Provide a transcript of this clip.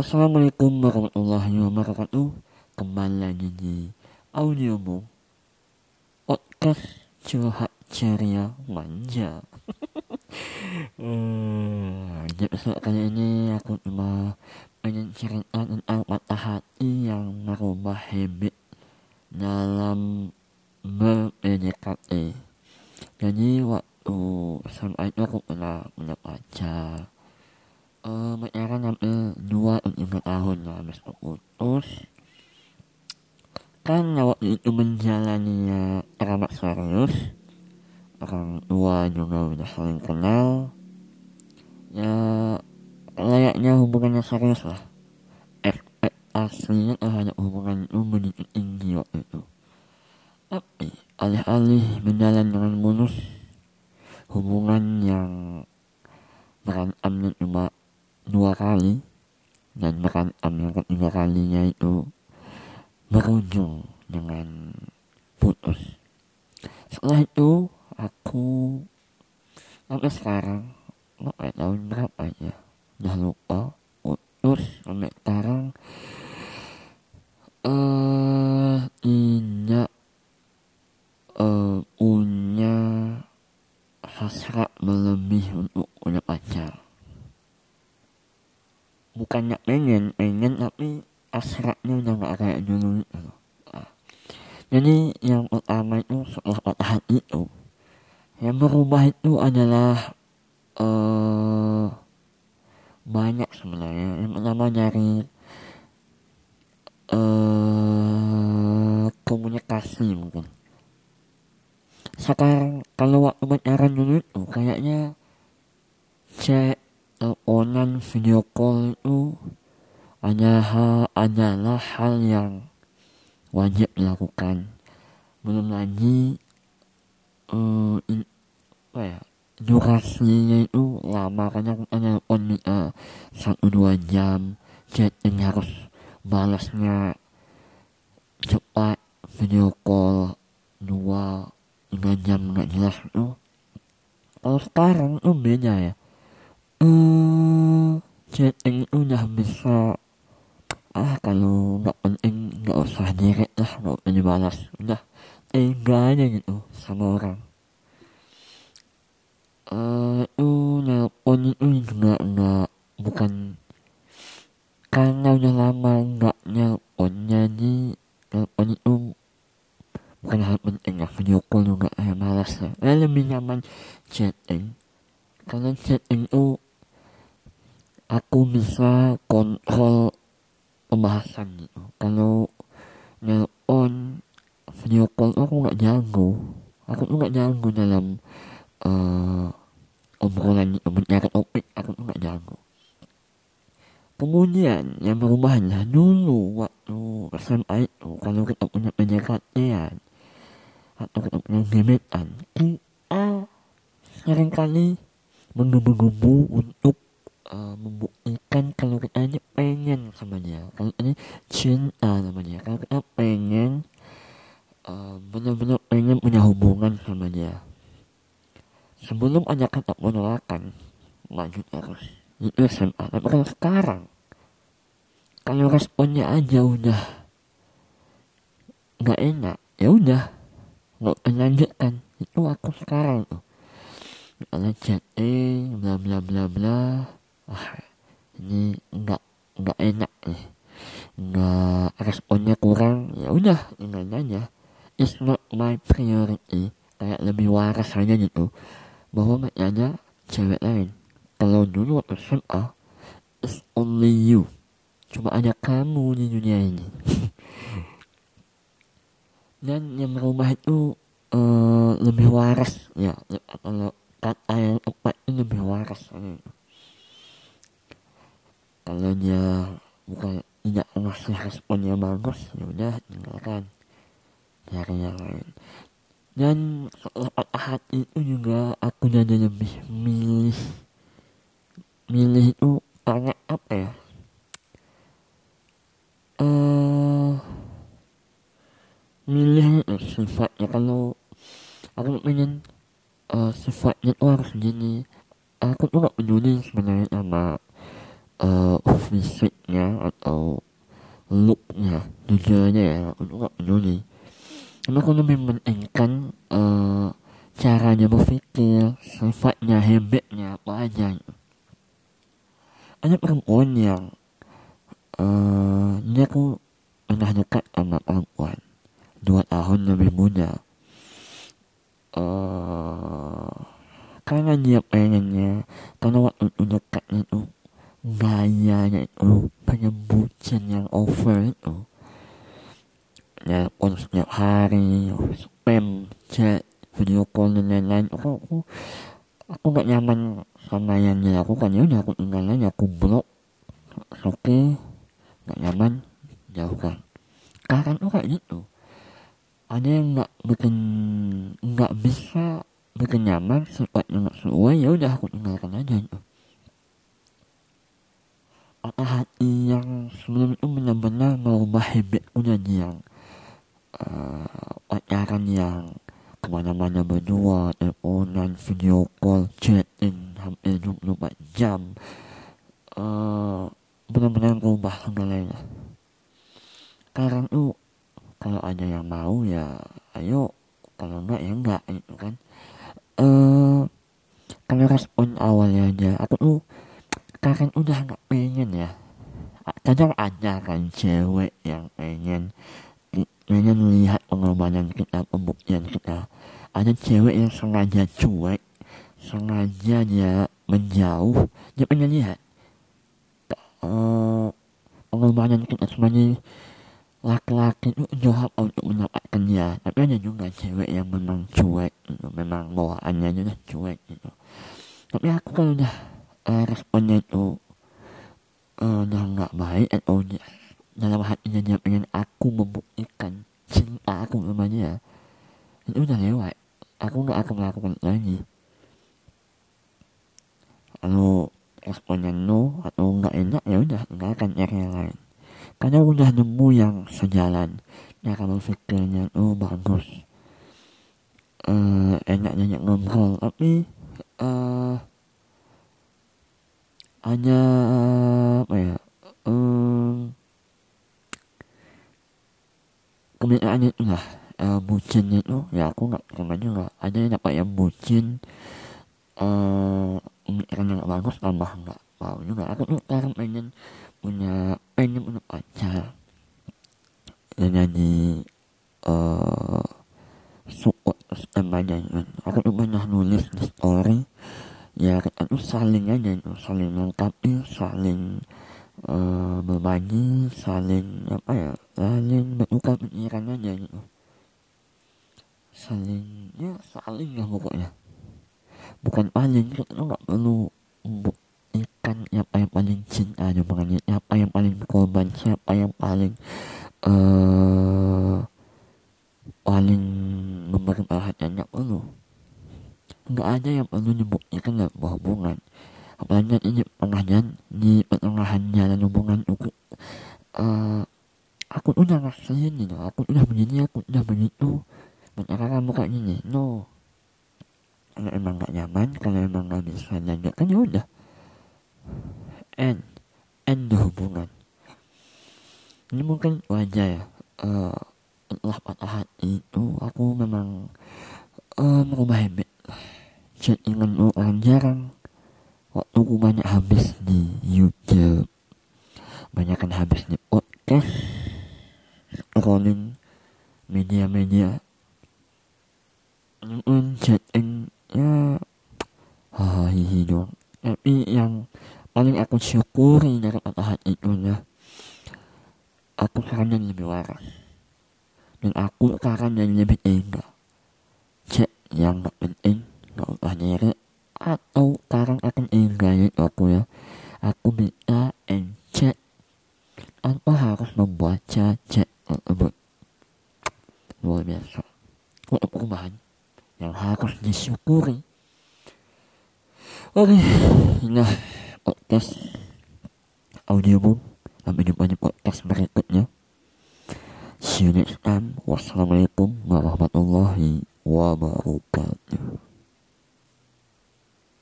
Assalamualaikum warahmatullahi wabarakatuh. Kembali lagi di audiomu Podcast curhat ceria manja. Hmm, Di episode kali ini aku cuma ingin cerita tentang patah hati yang merubah habit dalam ber-PDKT Jadi waktu SMA itu aku pernah punya pacar uh, pacaran hampir dua atau tiga tahun lah habis putus. Kan waktu itu menjalani teramat serius. Orang tua juga udah saling kenal. Ya layaknya hubungannya serius lah. Ekspektasinya terhadap hubungan itu begitu tinggi waktu itu. Tapi alih-alih berjalan dengan mulus. Hubungan yang berantamnya cuma dua kali. Dan bahkan yang ketiga kalinya itu berujung dengan putus. Setelah itu aku sampai sekarang nggak tahun berapa ya? Udah putus sampai sekarang eh uh, tidak uh, punya hasrat melebih untuk punya pacar bukannya pengen pengen tapi asratnya udah gak kayak dulu. Gitu jadi yang pertama itu setelah patah hati itu yang berubah itu adalah uh, banyak sebenarnya. Yang pertama dari uh, komunikasi mungkin. Sekarang kalau waktu pacaran dulu itu kayaknya cek teleponan video call itu adalah, adalah hal yang wajib dilakukan. Belum lagi uh, in, apa ya durasinya itu lama. Karena kita telepon uh, satu dua jam. Chatting harus balasnya cepat video call dua tiga jam nggak jelas itu. Kalau sekarang tuh beda ya. Hmm, chatting itu udah bisa ah kalau nggak penting nggak usah direct lah nggak usah dibalas udah tega aja gitu sama orang. Uh, itu nelpon itu juga nggak bukan karena udah lama nggak nelpon jadi nelpon itu bukan hal penting lah. Video call juga ya malas ya lebih nyaman chatting. Karena chatting itu aku bisa kontrol pembahasan gitu. Kalau nelpon video call aku nggak jago aku tuh nggak jago dalam uh, obrolan mencari topik aku tuh nggak jago kemudian yang berubahnya dulu waktu SMA itu kalau kita punya pendekatan atau kita punya gebetan kita sering kali menggebu-gebu untuk uh, membuktikan kalau kita ini pengen sama dia kalau ini cinta sama dia kalau kita pengen uh, benar-benar pengen punya hubungan sama dia sebelum ada kata penolakan lanjut terus itu SMA tapi kalau sekarang kalau responnya aja udah nggak enak ya udah. Nggak lanjutkan. Itu aku sekarang tuh. Misalnya chatting bla bla bla bla ah ini nggak nggak enak nih. Nggak responnya kurang ya udah tinggal aja it's not my priority. Kayak lebih waras aja gitu. Bahwa ada cewek lain. Kalau dulu waktu SMA it's only you. Cuma ada kamu di dunia ini. Dan yang merubah itu uh, lebih waras. Ya kalau kata yang tepat itu lebih waras. gitu kalau dia bukan tidak ngasih responnya bagus. Ya udah tinggalkan. Cari yang lain. Dan patah hati itu juga aku jadi lebih milih. Milih itu karena apa ya? Uh, milih sifatnya kalau aku pengen uh, sifatnya itu harus gini. Aku tuh gak peduli sebenarnya sama uh, fisiknya atau looknya tujuannya ya aku nggak peduli karena aku lebih mementingkan uh, caranya berpikir sifatnya habitnya apa aja. Ada perempuan yang uh, ini aku pernah dekat sama perempuan. Dua tahun lebih muda. Uh, karena dia pengennya karena waktu itu dekatnya itu gayanya itu penyembuhan yang over itu. Ya pun setiap hari spam chat video call dan lain-lain. Aku aku aku gak nyaman sama yang dia lakukan ya udah aku tinggal aja aku blok. Oke gak nyaman jauhkan. Karena tuh kayak gitu. Ada yang nggak bikin nggak bisa bikin nyaman sifatnya nggak sesuai ya udah aku tinggalkan aja patah hati yang sebelum itu benar-benar merubah habitku jadi yang uh, pacaran yang ke mana-mana berdua teleponan video call chatting hampir 24 jam. Uh, benar-benar merubah segalanya sekarang tuh kalau ada yang mau ya ayo. Kalau enggak ya enggak itu kan. Eh uh, kalau respon awalnya aja aku tuh sekarang udah nggak pengen ya. Kadang ada kan cewek yang pengen pengen melihat pengorbanan kita pembuktian kita. Ada cewek yang sengaja cuek sengaja dia menjauh dia pengen lihat. Uh, pengorbanan kita sebagai laki-laki itu jawab untuk mendapatkan dia. Tapi ada juga cewek yang memang cuek gitu. memang bawaannya juga cuek gitu. Tapi aku kan udah uh, responnya itu uh, udah nggak baik atau dalam hatinya dia pengen aku membuktikan cinta aku namanya. Itu udah lewat. Aku nggak akan melakukan lagi. Kalau responnya no atau nggak enak ya udah nggak akan cari yang lain. Karena udah nemu yang sejalan. Ya kalau pikirnya oh bagus. Uh, enaknya ngobrol tapi uh, hanya apa ya um, lah uh, bucin itu ya aku nggak pernah juga ada yang apa yang bucin uh, yang nggak bagus tambah nggak mau juga. Aku tuh sekarang pengen punya pengen punya pacar. Yang jadi uh, support temannya aku tuh pernah nulis di story ya kita saling aja itu saling melengkapi saling uh, berbagi saling apa ya saling bertukar pikiran aja gitu. Saling ya saling lah pokoknya. Bukan paling kita nggak perlu membuktikan siapa yang paling cinta aja. Makanya siapa yang paling korban siapa yang paling uh, paling memberi perhatian nggak perlu nggak ada yang perlu dibuktikan dalam hubungan. Apalagi ini pertengahan di pertengahan jalan hubungan itu uh, aku udah ngasihin gitu aku udah begini aku udah begitu. Bentar kamu kayak gini no. Kalau emang gak nyaman kalau emang gak bisa jaga kan ya udah. End end hubungan. Ini mungkin wajar ya. Uh, patah hati itu aku memang uh, merubah habit chattingan orang jarang waktuku banyak habis di YouTube. Banyak kan habis di podcast scrolling media-media. Mungkin chatting ya. Hahihi dong. Tapi yang paling aku syukuri dari patah hati itu ya aku sekarang lebih waras. Dan aku sekarang jadi lebih tega. Chat yang gak penting usah nyari atau sekarang akan enggak aku ya. Aku bisa encet tanpa harus membaca chat tersebut. Luar biasa. Untuk perubahan yang harus disyukuri. Oke nah podcast audiobook sampai jumpa di podcast berikutnya. See you next time. Wassalamualaikum warahmatullahi wabarakatuh